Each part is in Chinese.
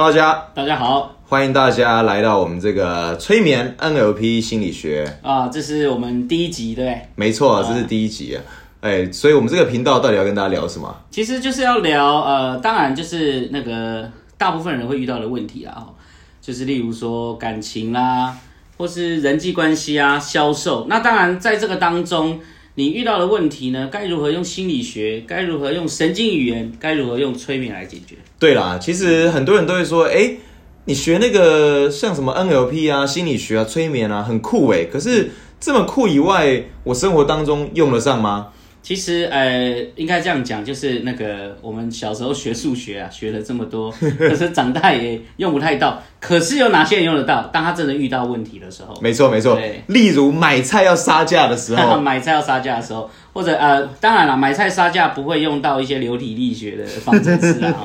Hello，大家，大家好欢迎大家来到我们这个催眠 NLP 心理学。啊，这是我们第一集，对不对？没错，这是第一集啊。哎，所以我们这个频道到底要跟大家聊什么？其实就是要聊，呃，当然就是那个大部分人会遇到的问题啦，哦，就是例如说感情啦，或是人际关系啊、销售。那当然在这个当中，你遇到的问题呢，该如何用心理学，该如何用神经语言，该如何用催眠来解决？对啦，其实很多人都会说，哎，你学那个像什么 NLP 啊、心理学啊、催眠啊，很酷哎。可是这么酷以外，我生活当中用得上吗？其实，呃，应该这样讲，就是那个我们小时候学数学啊，学了这么多，可是长大也用不太到。可是有哪些人用得到？当他真的遇到问题的时候，没错没错对。例如买菜要杀价的时候，买菜要杀价的时候，或者呃，当然了，买菜杀价不会用到一些流体力学的方程式啊。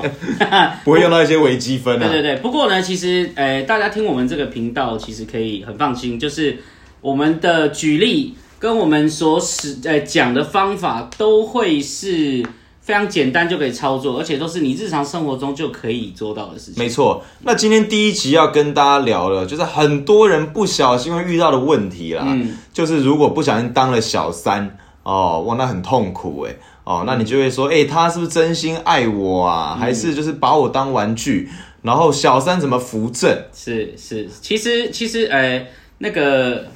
哦不会用到一些微积分啊。对对对，不过呢，其实呃，大家听我们这个频道，其实可以很放心，就是我们的举例跟我们所使呃讲的方法，都会是非常简单就可以操作，而且都是你日常生活中就可以做到的事情。没错，那今天第一集要跟大家聊的，就是很多人不小心会遇到的问题啦。嗯就是如果不小心当了小三哦，哇，那很痛苦哎。哦，那你就会说，哎、他是不是真心爱我啊？还是就是把我当玩具？然后小三怎么扶正？是是，其实其实呃，那个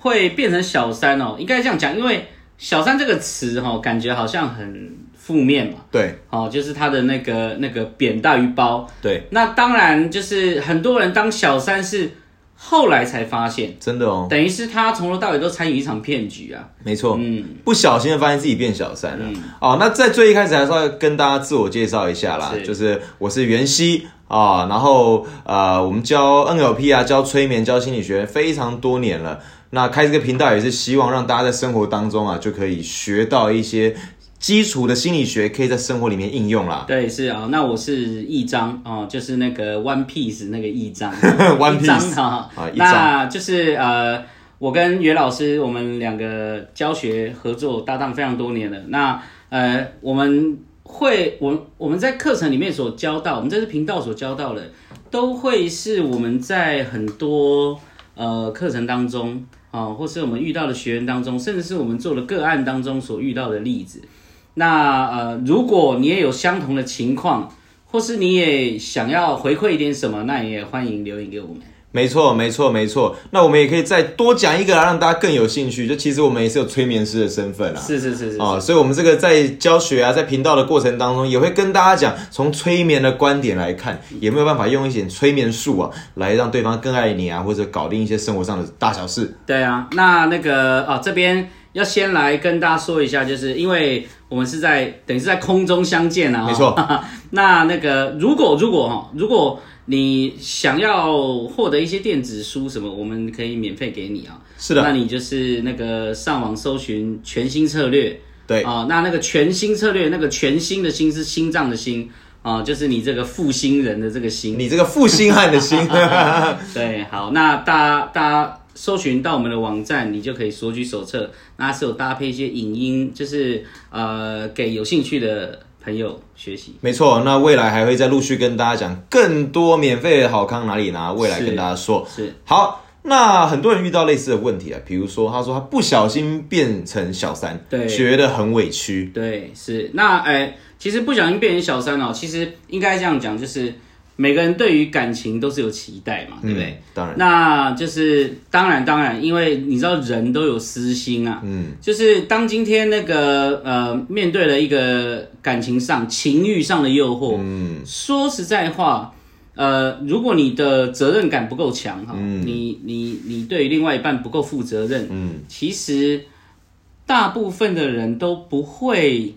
会变成小三哦，应该这样讲，因为小三这个词哈、哦，感觉好像很负面嘛，对哦，就是他的那个那个扁大于包。对，那当然就是很多人当小三是后来才发现，真的哦，等于是他从头到尾都参与一场骗局啊。没错。嗯，不小心的发现自己变小三了。哦，那在最一开始还是要跟大家自我介绍一下啦，是就是我是袁熙啊，然后呃，我们教 NLP 啊，教催眠，教心理学非常多年了。那开这个频道也是希望让大家在生活当中啊，就可以学到一些基础的心理学，可以在生活里面应用啦。对，是啊，那我是一章哦，就是那个 One Piece 那个一章 One Piece 哈啊一章那就是呃，我跟袁老师我们两个教学合作搭档非常多年了。那呃，我们会我我们在课程里面所教到，我们在这频道所教到的，都会是我们在很多呃课程当中啊、或是我们遇到的学员当中，甚至是我们做的个案当中所遇到的例子。那呃，如果你也有相同的情况，或是你也想要回馈一点什么，那也欢迎留言给我们。没错，没错，没错。那我们也可以再多讲一个啊，让大家更有兴趣。就其实我们也是有催眠师的身份啊。是是是是啊哦，所以，我们这个在教学啊，在频道的过程当中，也会跟大家讲，从催眠的观点来看，有没有办法用一些催眠术啊，来让对方更爱你啊，或者搞定一些生活上的大小事。对啊，那那个啊，这边要先来跟大家说一下，就是因为我们是在等于是在空中相见啊、哦，没错。那那个如果如果哈，如果你想要获得一些电子书什么，我们可以免费给你啊。是的，那你就是那个上网搜寻全新策略，对啊、那那个全新策略，那个全新的心是心脏的心啊、就是你这个负心人的这个心。你这个负心汉的心，对，好，那大家大家搜寻到我们的网站，你就可以索取手册，那是有搭配一些影音，就是呃给有兴趣的朋友学习。没错。那未来还会再陆续跟大家讲更多免费的好康哪里拿，未来跟大家说。是好，那很多人遇到类似的问题啊，比如说他说他不小心变成小三，对觉得很委屈。对，是那哎、其实不小心变成小三哦，其实应该这样讲，就是每个人对于感情都是有期待嘛，对不对？嗯？当然，那就是当然当然，因为你知道人都有私心啊，嗯，就是当今天那个呃面对了一个感情上、情欲上的诱惑，嗯，说实在话，呃，如果你的责任感不够强哈，你你你对于另外一半不够负责任，嗯，其实大部分的人都不会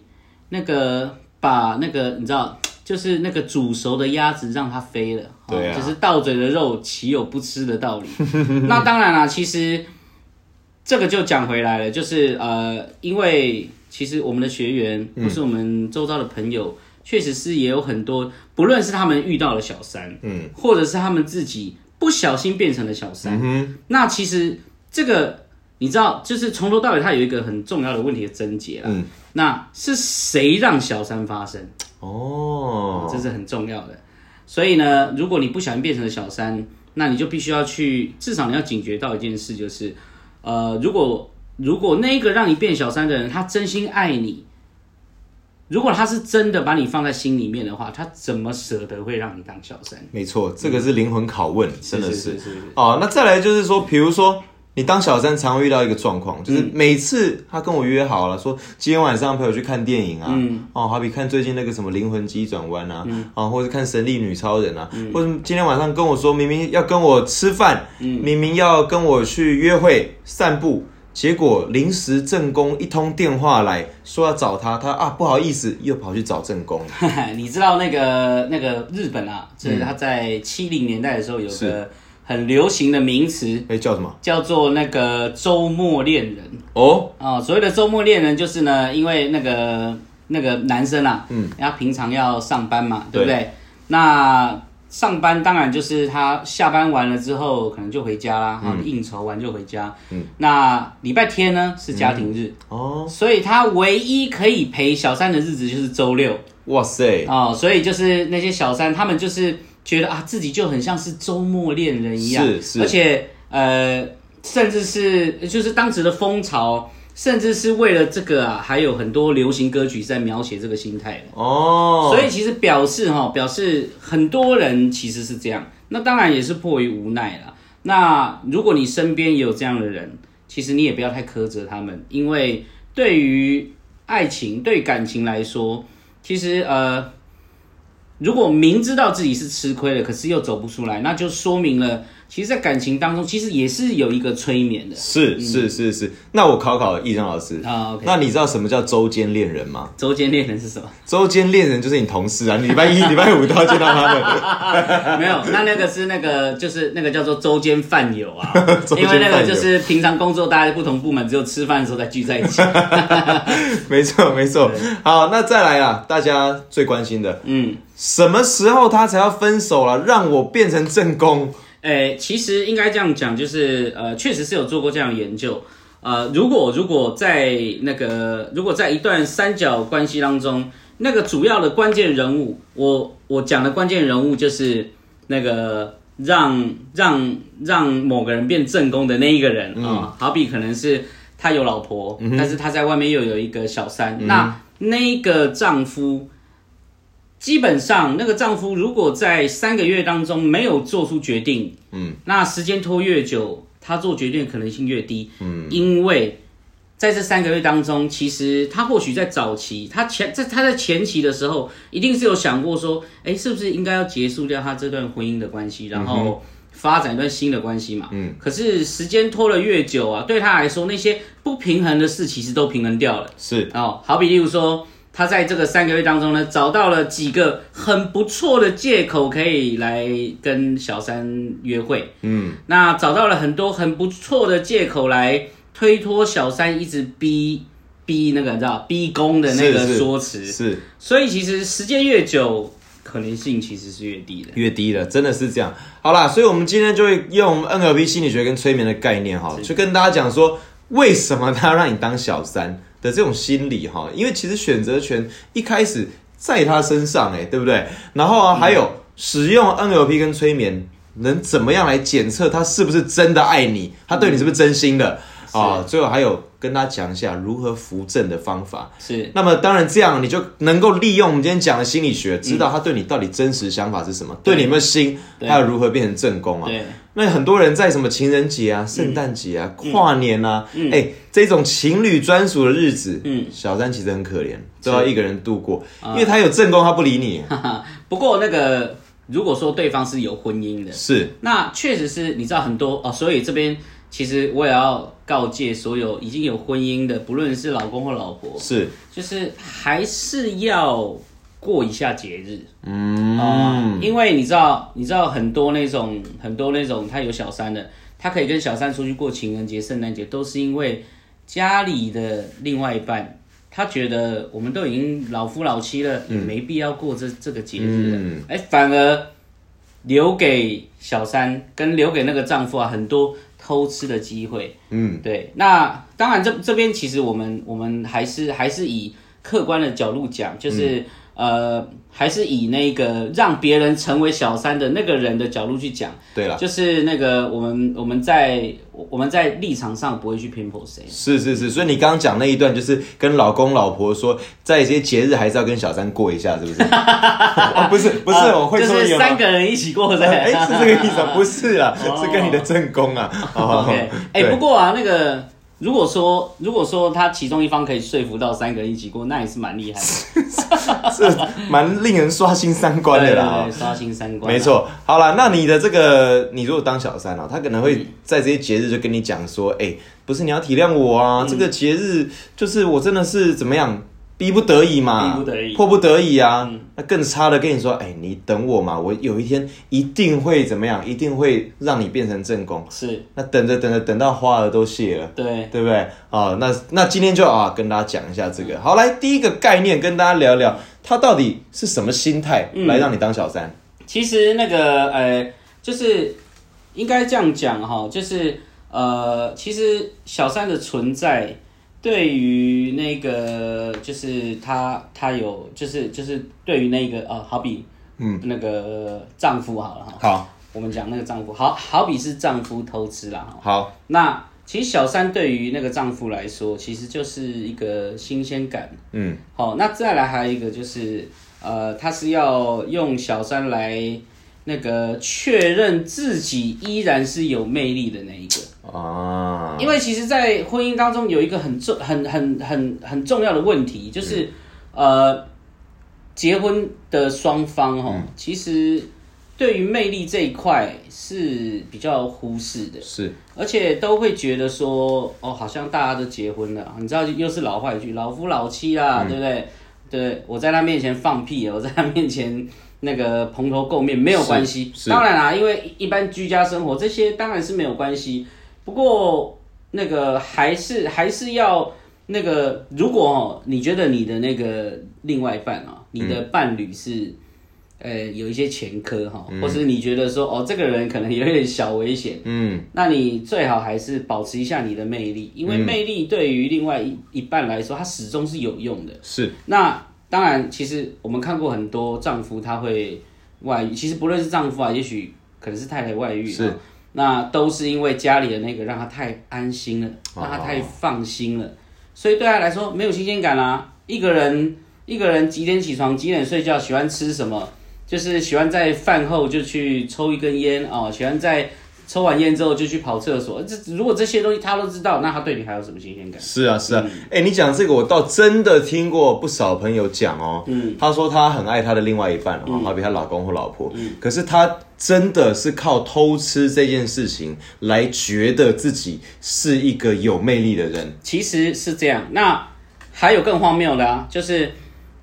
那个把那个你知道。就是那个煮熟的鸭子让它飞了，哦对啊就是到嘴的肉岂有不吃的道理？那当然啦，其实这个就讲回来了，就是呃，因为其实我们的学员或是我们周遭的朋友，确实是也有很多，不论是他们遇到了小三，嗯，或者是他们自己不小心变成了小三，嗯那其实这个你知道，就是从头到尾，它有一个很重要的问题的症结啦。嗯，那是谁让小三发生？哼，哦，这是很重要的。所以呢，如果你不小心变成了小三，那你就必须要去，至少你要警觉到一件事，就是，呃，如果如果那个让你变小三的人，他真心爱你，如果他是真的把你放在心里面的话，他怎么舍得会让你当小三？没错，这个是灵魂拷问，真的是哦，那再来就是说，比如说你当小三，常会遇到一个状况，就是每次他跟我约好了，说今天晚上陪我去看电影啊，哦，好比看最近那个什么《灵魂急转弯》啊，啊，或者看《神力女超人》啊，或者今天晚上跟我说明明要跟我吃饭，明明要跟我去约会散步。结果临时正宫一通电话来说要找他，他啊不好意思，又跑去找正宫。你知道那个那个日本啊，就是他在七零年代的时候有个是很流行的名词，哎，叫什么？叫做那个周末恋人。哦，啊、所谓的周末恋人就是呢，因为那个那个男生啊，嗯，他平常要上班嘛，对不对？那上班当然就是他下班完了之后，可能就回家啦，啊、应酬完就回家。嗯，那礼拜天呢是家庭日，哦，所以他唯一可以陪小三的日子就是周六。哇塞，哦，所以就是那些小三，他们就是觉得啊，自己就很像是周末恋人一样，是是而且呃，甚至是就是当时的风潮，甚至是为了这个啊，还有很多流行歌曲在描写这个心态的。哦，所以其实表示哈，表示很多人其实是这样，那当然也是迫于无奈了。那如果你身边也有这样的人，其实你也不要太苛责他们，因为对于爱情、对感情来说，其实呃，如果明知道自己是吃亏了，可是又走不出来，那就说明了，其实，在感情当中，其实也是有一个催眠的是是是是，那我考考易章老师，啊。那你知道什么叫周间恋人吗？周间恋人是什么？周间恋人就是你同事啊，你礼拜一、礼拜五都要见到他们。没有，那那个是那个就是那个叫做周间饭友啊，因为那个就是平常工作大家不同部门，只有吃饭的时候才聚在一起。没错没错。好，那再来啊，大家最关心的，嗯，什么时候他才要分手了，让我变成正宫？诶，其实应该这样讲，就是呃，确实是有做过这样的研究。呃，如果如果在那个如果在一段三角关系当中，那个主要的关键人物，我我讲的关键人物就是那个让让让某个人变正宫的那一个人啊、好比可能是他有老婆，但是他在外面又有一个小三，那那个丈夫。基本上，那个丈夫如果在三个月当中没有做出决定，嗯，那时间拖越久，他做决定的可能性越低，嗯，因为在这三个月当中，其实他或许在早期，他前在他在前期的时候，一定是有想过说，哎，是不是应该要结束掉他这段婚姻的关系，然后发展一段新的关系嘛？嗯，可是时间拖了越久啊，对他来说，那些不平衡的事其实都平衡掉了。是。哦，好比例如说，他在这个三个月当中呢，找到了几个很不错的借口，可以来跟小三约会。嗯，那找到了很多很不错的借口来推脱小三一直逼逼那个你知道逼宫的那个说辞。是所以其实时间越久，可能性其实是越低的。越低的，真的是这样。好啦，所以我们今天就会用 NLP 心理学跟催眠的概念哈，去跟大家讲说，为什么他要让你当小三的这种心理哈，因为其实选择权一开始在他身上哎、对不对？然后啊，还有使用 NLP 跟催眠，能怎么样来检测他是不是真的爱你，他对你是不是真心的啊？最后还有跟他讲一下如何扶正的方法。是那么当然，这样你就能够利用我们今天讲的心理学，知道他对你到底真实想法是什么，对你有没有心，对还有如何变成正宫啊。对，那很多人在什么情人节啊、圣诞节啊、跨年啊，哎、这种情侣专属的日子，嗯。小三其实很可怜，都要一个人度过，因为他有正宫，他不理你，不过那个如果说对方是有婚姻的，是。那确实是你知道很多哦，所以这边其实我也要告诫所有已经有婚姻的，不论是老公或老婆，是，就是还是要过一下节日嗯，啊、因为你知道，你知道很多那种很多那种他有小三的，他可以跟小三出去过情人节、圣诞节，都是因为家里的另外一半。他觉得我们都已经老夫老妻了，也没必要过这这个节日了。嗯哎、反而留给小三跟留给那个丈夫啊很多偷吃的机会。嗯，对，那当然这这边其实我们我们还是还是以客观的角度讲，就是、呃，还是以那个让别人成为小三的那个人的角度去讲，对了，就是那个我们我们在我们在立场上不会去偏颇谁。是是是，所以你刚刚讲那一段，就是跟老公老婆说，在一些节日还是要跟小三过一下，是不是？哦，不是不是，我会说有吗就是三个人一起过的。哎，是这个意思啊？不是啊，是跟你的正宫啊。哦 OK，哎、对不过啊，那个如果说如果说他其中一方可以说服到三个人一起过，那也是蛮厉害的，是蛮令人刷新三观的啦。哦对对对刷新三观。没，错，好了，那你的这个，你如果当小三啊，他可能嗯会在这些节日就跟你讲说，哎、不是你要体谅我啊，嗯这个节日就是我真的是怎么样，逼不得已嘛，逼不得已嗯迫不得已啊。那更差的跟你说，哎、你等我嘛，我有一天一定会怎么样，一定会让你变成正宫。是，那等着等着，等到花儿都谢了。对，对不对？啊，那那今天就啊跟大家讲一下这个。好，来第一个概念跟大家聊聊，他到底是什么心态嗯来让你当小三？其实那个呃，就是应该这样讲哈，就是呃，其实小三的存在。对于那个，就是他，他有，就是就是对于那个呃，好比，嗯，那个丈夫好了哈，好，我们讲那个丈夫，好好比是丈夫偷吃啦哈。好，那其实小三对于那个丈夫来说，其实就是一个新鲜感。嗯，好，那再来还有一个就是，呃，他是要用小三来那个确认自己依然是有魅力的那一个。啊，因为其实，在婚姻当中有一个很重、很、很、很、很重要的问题，就是、呃，结婚的双方哦，其实对于魅力这一块是比较忽视的。是而且都会觉得说，哦，好像大家都结婚了，你知道，又是老话一句，老夫老妻啦，对不对？对，我在他面前放屁，我在他面前那个蓬头垢面没有关系。当然啦，因为一般居家生活这些当然是没有关系。不过那个还是还是要那个，如果哦，你觉得你的那个另外一半啊、你的伴侣是。呃，有一些前科哈，或是你觉得说哦，这个人可能有点小危险，嗯，那你最好还是保持一下你的魅力，因为魅力对于另外一一半来说，它始终是有用的。是。那当然，其实我们看过很多丈夫他会外遇，其实不论是丈夫啊，也许可能是太太外遇，是。啊那都是因为家里的那个让他太安心了，哦。让他太放心了，所以对他来说没有新鲜感啦、一个人一个人几点起床，几点睡觉，喜欢吃什么，就是喜欢在饭后就去抽一根烟哦，喜欢在抽完烟之后就去跑厕所。这如果这些东西他都知道，那他对你还有什么新鲜感？是啊是啊，哎、你讲这个我倒真的听过不少朋友讲哦，嗯，他说他很爱他的另外一半哦，好比他老公或老婆，嗯可是他真的是靠偷吃这件事情来觉得自己是一个有魅力的人，其实是这样。那还有更荒谬的啊，就是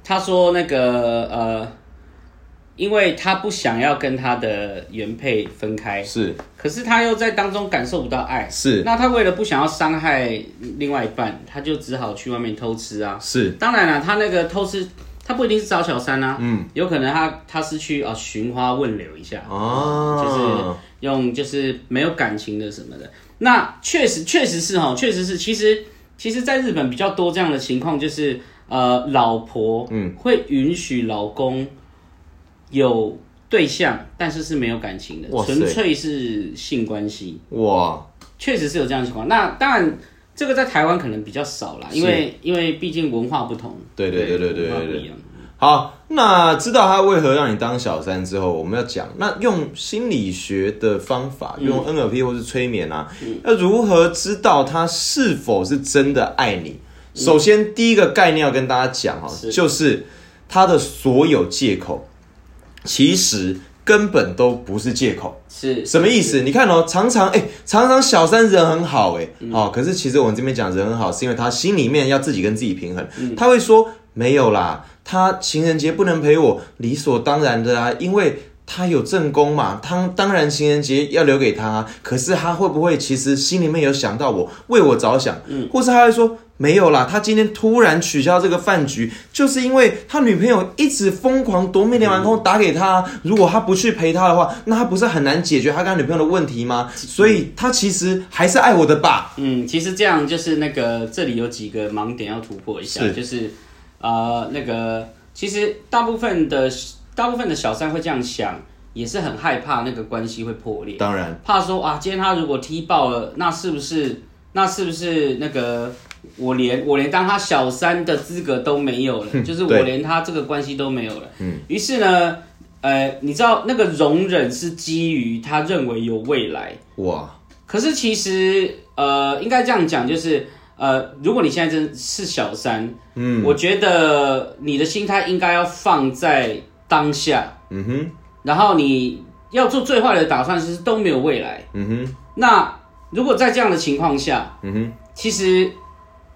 他说那个呃，因为他不想要跟他的原配分开，是。可是他又在当中感受不到爱，是。那他为了不想要伤害另外一半，他就只好去外面偷吃啊。是。当然了，他那个偷吃，他不一定是找小三啊，嗯，有可能他他是去啊寻花问柳一下，哦，就是用就是没有感情的什么的。那确实确实是哈，确实是，其实其实，在日本比较多这样的情况，就是呃，老婆嗯。会允许老公有对象，但是是没有感情的，纯粹是性关系。哇，确实是有这样的情况。那当然，这个在台湾可能比较少啦，因为因为毕竟文化不同。对对对对对对。好，那知道他为何让你当小三之后，我们要讲，那用心理学的方法，用 NLP 或是催眠啊，要如何知道他是否是真的爱你？首先，第一个概念要跟大家讲哦，是就是他的所有借口，其实根本都不是借口。是什么意思？你看哦，常常哎、常常小三人很好哎、哦，可是其实我们这边讲人很好，是因为他心里面要自己跟自己平衡，他会说没有啦，他情人节不能陪我，理所当然的啊，因为。他有正宫嘛，他当然情人节要留给他啊，可是他会不会其实心里面有想到我，为我着想，嗯，或是他会说没有啦，他今天突然取消这个饭局，就是因为他女朋友一直疯狂夺命连环空打给他，如果他不去陪他的话，那他不是很难解决他跟他女朋友的问题吗？所以他其实还是爱我的吧？嗯，其实这样就是那个这里有几个盲点要突破一下，是就是呃那个其实大部分的大部分的小三会这样想，也是很害怕那个关系会破裂，当然，怕说啊，今天他如果踢爆了，那是不是那是不是那个我连我连当他小三的资格都没有了，就是我对。连他这个关系都没有了。嗯，于是呢，呃，你知道那个容忍是基于他认为有未来，哇，可是其实呃，应该这样讲，就是呃，如果你现在真是小三，嗯，我觉得你的心态应该要放在当下，嗯哼，然后你要做最坏的打算，是都没有未来。嗯哼，那如果在这样的情况下，嗯哼，其实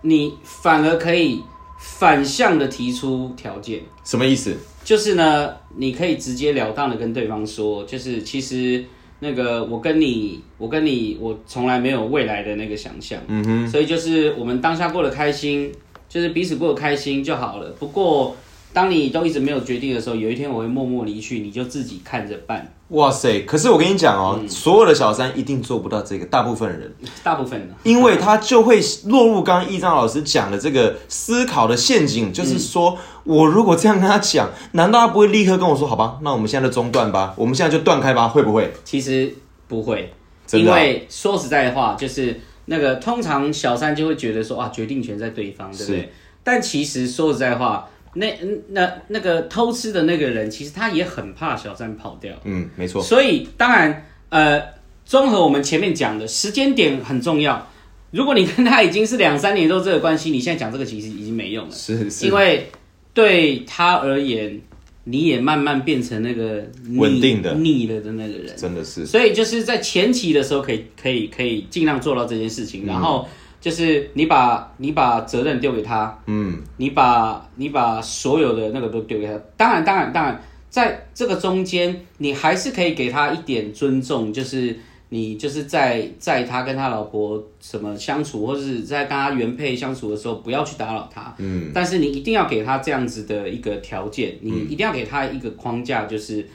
你反而可以反向的提出条件，什么意思？就是呢，你可以直截了当的跟对方说，就是其实那个我跟你，我跟你，我从来没有未来的那个想象，嗯哼，所以就是我们当下过得开心，就是彼此过得开心就好了。不过当你都一直没有决定的时候，有一天我会默默离去，你就自己看着办。哇塞！可是我跟你讲哦，所有的小三一定做不到这个，大部分人，大部分的，因为他就会落入刚刚易章老师讲的这个思考的陷阱，就是说我如果这样跟他讲，难道他不会立刻跟我说，好吧，那我们现在就中断吧，我们现在就断开吧，会不会？其实不会，因为说实在话，就是那个通常小三就会觉得说啊，决定权在对方，对不是对？但其实说实在话，那那那个偷吃的那个人，其实他也很怕小三跑掉，嗯，没错，所以当然，呃，综合我们前面讲的时间点很重要。如果你跟他已经是两三年都这个关系，你现在讲这个其实已经没用了，是是。因为对他而言，你也慢慢变成那个稳定的腻了的那个人。真的是，所以就是在前期的时候，可以可以可以尽量做到这件事情，然后就是你把你把责任丢给他，嗯，你把你把所有的那个都丢给他。当然，当然，当然，在这个中间，你还是可以给他一点尊重，就是你就是在在他跟他老婆什么相处，或者是在跟他原配相处的时候，不要去打扰他。嗯，但是你一定要给他这样子的一个条件，你一定要给他一个框架，就是。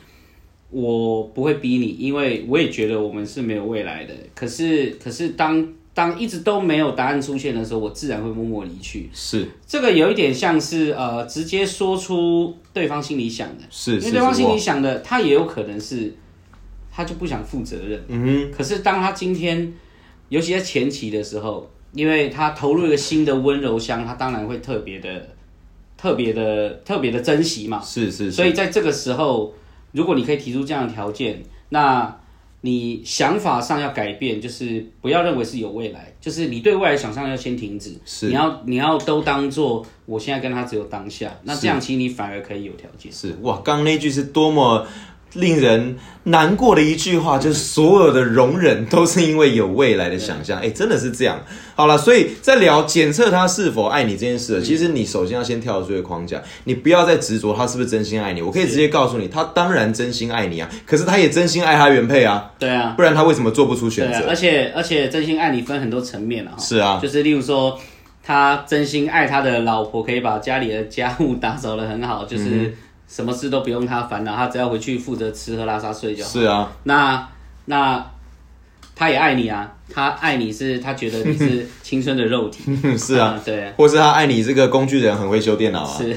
我不会逼你，因为我也觉得我们是没有未来的。可是，可是当当一直都没有答案出现的时候，我自然会默默离去。是这个有一点像是呃，直接说出对方心里想的，是是，因为对方心里想的，他也有可能是他就不想负责任。嗯哼可是当他今天，尤其在前期的时候，因为他投入一个新的温柔乡，他当然会特别的、特别的、特别的珍惜嘛哼，。是是，所以在这个时候，如果你可以提出这样的条件，那你想法上要改变，就是不要认为是有未来，就是你对未来想象要先停止。是你要你要都当做我现在跟他只有当下，那这样其实你反而可以有条件。是哇，刚刚那句是多么令人难过的一句话，就是所有的容忍都是因为有未来的想象。哎，真的是这样。好了，所以在聊检测他是否爱你这件事，其实你首先要先跳出这个框架，你不要再执着他是不是真心爱你。我可以直接告诉你，他当然真心爱你啊，可是他也真心爱他原配啊，对啊，不然他为什么做不出选择？而且而且真心爱你分很多层面啊，哈是啊，就是例如说，他真心爱他的老婆，可以把家里的家务打扫的很好，嗯就是什么事都不用他烦恼，他只要回去负责吃喝拉撒睡就好。是啊，那那他也爱你啊，他爱你是他觉得你是青春的肉体，是啊，嗯对，或是他爱你这个工具人很会修电脑啊。是，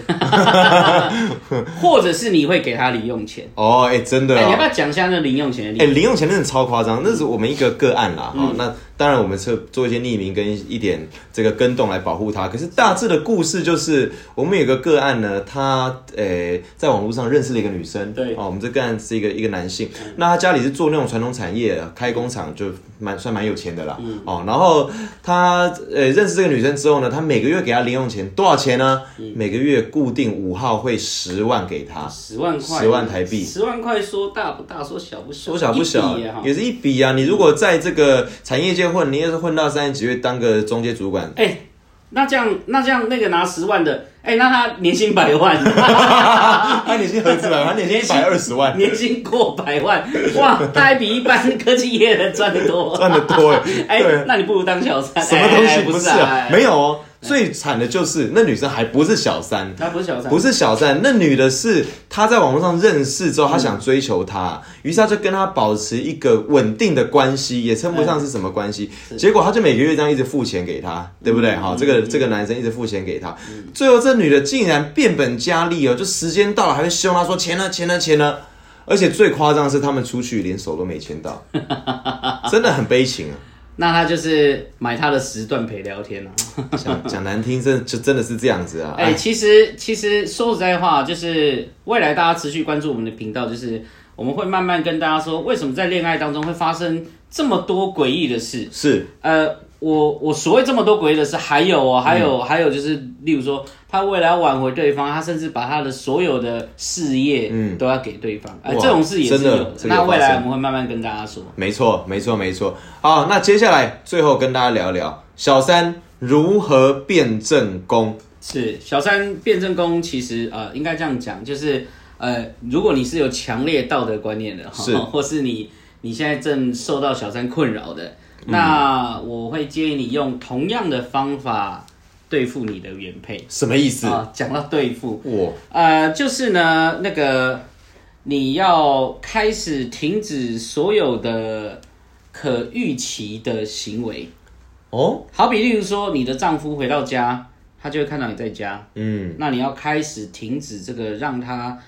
或者是你会给他零用钱。哦，哎，真的哎，你要不哦。要讲一下那零用钱哎、子？零用钱真的超夸张，那是我们一个个案啦。哈、嗯那当然我们是做一些匿名跟一点这个跟动来保护他。可是大致的故事就是，我们有个个案呢，他呃在网络上认识了一个女生，对嗯哦，我们这个案是一个一个男性，那他家里是做那种传统产业，开工厂就蛮算蛮有钱的啦。嗯哦，然后他呃认识这个女生之后呢，他每个月给她零用钱多少钱呢？嗯每个月固定五号会十万给她。十万块，10万台币十万块说大不大，说小不小，说小不小也是一笔啊！你如果在这个产业界混，你也是混到三十几岁当个中介主管，哎、那这样那这样那个拿十万的，哎、那他年薪百万，他年薪何止百万，他 年薪一百二十万，年薪过百万，哇，他还比一般科技业的赚得多，赚得多哎。那你不如当小三，什么东西不是没有哦。最惨的就是那女生还不是小三，她不是小三，不是小三，那女的是她在网络上认识之后，她想追求他，于是她就跟他保持一个稳定的关系，也称不上是什么关系。结果她就每个月这样一直付钱给他，对不对？好，这个这个男生一直付钱给他，最后这女的竟然变本加厉哦，就时间到了还会凶他说钱呢钱呢钱呢，而且最夸张的是他们出去连手都没牵到，真的很悲情啊。那他就是买他的时段陪聊天啊。讲讲难听，真的就真的是这样子啊。哎、其实其实说实在话，就是未来大家持续关注我们的频道，就是我们会慢慢跟大家说，为什么在恋爱当中会发生这么多诡异的事。是呃，我我所谓这么多诡异的事，还有哦，还有、还有就是，例如说，他为了要挽回对方，他甚至把他的所有的事业嗯都要给对方，哎、哇这种事也是有那未来我们会慢慢跟大家说。没错，没错，没错。好，那接下来最后跟大家聊聊小三如何辩证功。是小三辩证功，其实呃，应该这样讲，就是呃，如果你是有强烈道德观念的，是或是你你现在正受到小三困扰的，嗯那我会建议你用同样的方法对付你的原配。什么意思？啊，讲到对付，我。呃，就是呢，那个你要开始停止所有的可预期的行为，哦，好比例如说，你的丈夫回到家，他就会看到你在家，嗯，那你要开始停止这个，让他，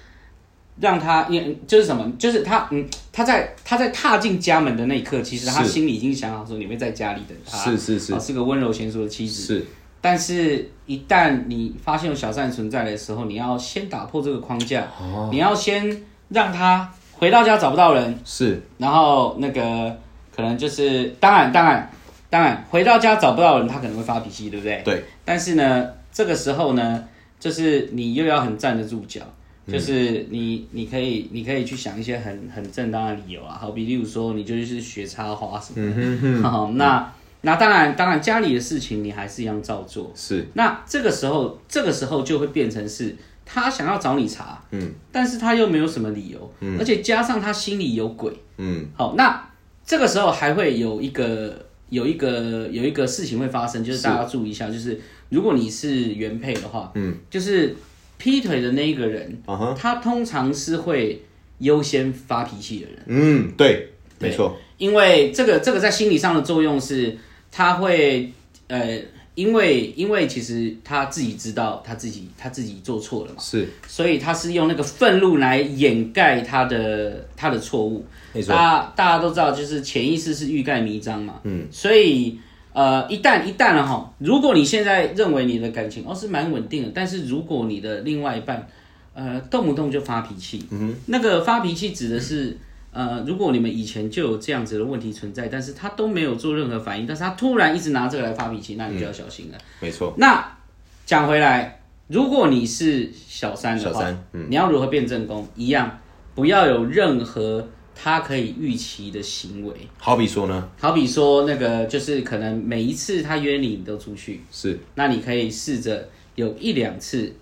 让他，因就是什么，就是他，嗯，他在他在踏进家门的那一刻，其实他心里已经想好说你会在家里等他，是是是。啊是个温柔贤淑的妻子。是。但是，一旦你发现有小三存在的时候，你要先打破这个框架，哦。你要先让他回到家找不到人，是。然后那个可能就是，当然，当然，当然，回到家找不到人，他可能会发脾气，对不对？对。但是呢，这个时候呢，就是你又要很站得住脚，就是你你可以你可以去想一些很很正当的理由啊，好比例如说你就是学插花什么的，好，那那当然当然家里的事情你还是一样照做，是。那这个时候这个时候就会变成是他想要找你茬，嗯，但是他又没有什么理由，而且加上他心里有鬼。嗯。好，那这个时候还会有一个有一个有一个事情会发生，就是大家注意一下，就是如果你是原配的话，嗯，就是劈腿的那一个人，他通常是会优先发脾气的人，嗯对，对没错。因为这个这个在心理上的作用是，他会呃，因为因为其实他自己知道他自己他自己做错了嘛，是。所以他是用那个愤怒来掩盖他的他的错误。没错。大家大家都知道，就是潜意识是欲盖弥彰嘛。嗯，所以呃，一旦一旦了哈，如果你现在认为你的感情哦是蛮稳定的，但是如果你的另外一半呃动不动就发脾气，嗯那个发脾气指的是。呃，如果你们以前就有这样子的问题存在，但是他都没有做任何反应，但是他突然一直拿这个来发脾气，那你就要小心了。没错那讲回来，如果你是小三的话，小三嗯你要如何变正宫？一样，不要有任何他可以预期的行为。好比说呢好比说，那个就是可能每一次他约你，你都出去，是那你可以试着有一两次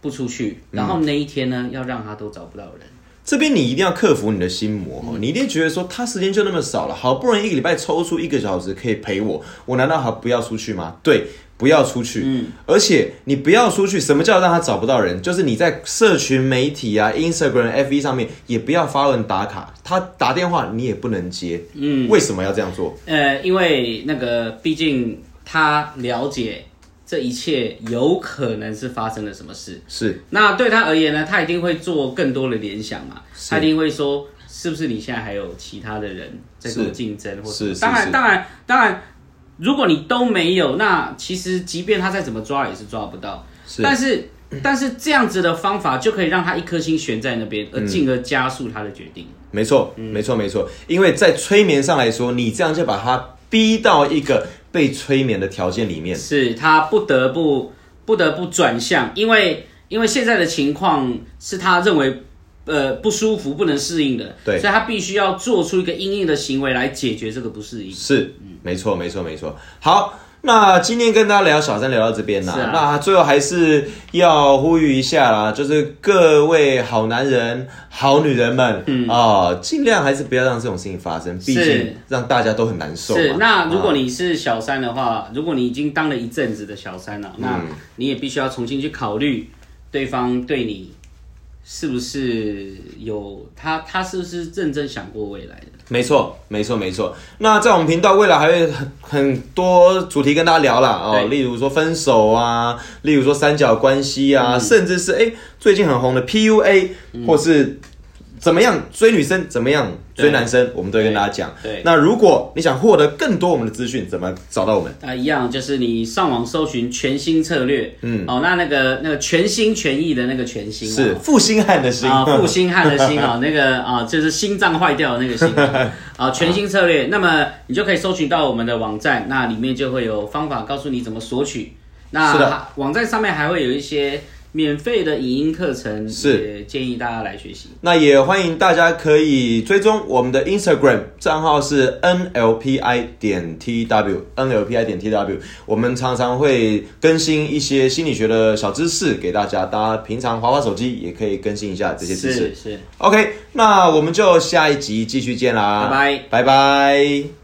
不出去，然后那一天呢，要让他都找不到人。这边你一定要克服你的心魔哦，你一定觉得说他时间就那么少了，好不容易一个礼拜抽出一个小时可以陪我，我难道还不要出去吗？对，不要出去。嗯，而且你不要出去，什么叫让他找不到人？就是你在社群媒体啊、Instagram、FB 上面也不要发文打卡，他打电话你也不能接。嗯，为什么要这样做？呃，因为那个毕竟他了解这一切有可能是发生了什么事，是。那对他而言呢，他一定会做更多的联想嘛，他一定会说，是不是你现在还有其他的人在跟我竞争，或者是是当然，是。当然，当然，如果你都没有，那其实即便他再怎么抓也是抓不到。是但是，但是这样子的方法就可以让他一颗心悬在那边，而嗯进而加速他的决定。没错，没错，没错。因为在催眠上来说，你这样就把他逼到一个被催眠的条件里面。是他不得不不得不转向，因为因为现在的情况是他认为呃不舒服、不能适应的，对。所以他必须要做出一个应应的行为来解决这个不适应。是，没错，没错，没错。好，那今天跟大家聊小三聊到这边啦，啊。那最后还是要呼吁一下啦，就是各位好男人、好女人们，嗯。啊，尽量还是不要让这种事情发生，毕竟让大家都很难受。是，那如果啊你是小三的话，如果你已经当了一阵子的小三了，那嗯。你也必须要重新去考虑对方对你是不是有他他是不是认真想过未来的。没错，没错，没错。那在我们频道未来还会很很多主题跟大家聊啦哦，例如说分手啊，例如说三角关系嗯啊，甚至是哎最近很红的 PUA，、或是怎么样追女生，怎么样追男生，我们都会跟大家讲。对那如果你想获得更多我们的资讯，怎么找到我们？啊一样就是你上网搜寻全新策略，嗯，哦，那那个那个全心全意的那个全新、啊、是负心汉的心。啊，负心汉的心啊，那个啊，就是心脏坏掉的那个心啊，啊全新策略。那么你就可以搜寻到我们的网站，那里面就会有方法告诉你怎么索取。那网站上面还会有一些免费的影音课程，是建议大家来学习。那也欢迎大家可以追踪我们的 Instagram 账号是 NLPI 点 TW，NLPI 点 TW。我们常常会更新一些心理学的小知识给大家，大家平常滑滑手机也可以更新一下这些知识。是是，OK，那我们就下一集继续见啦，拜拜拜拜。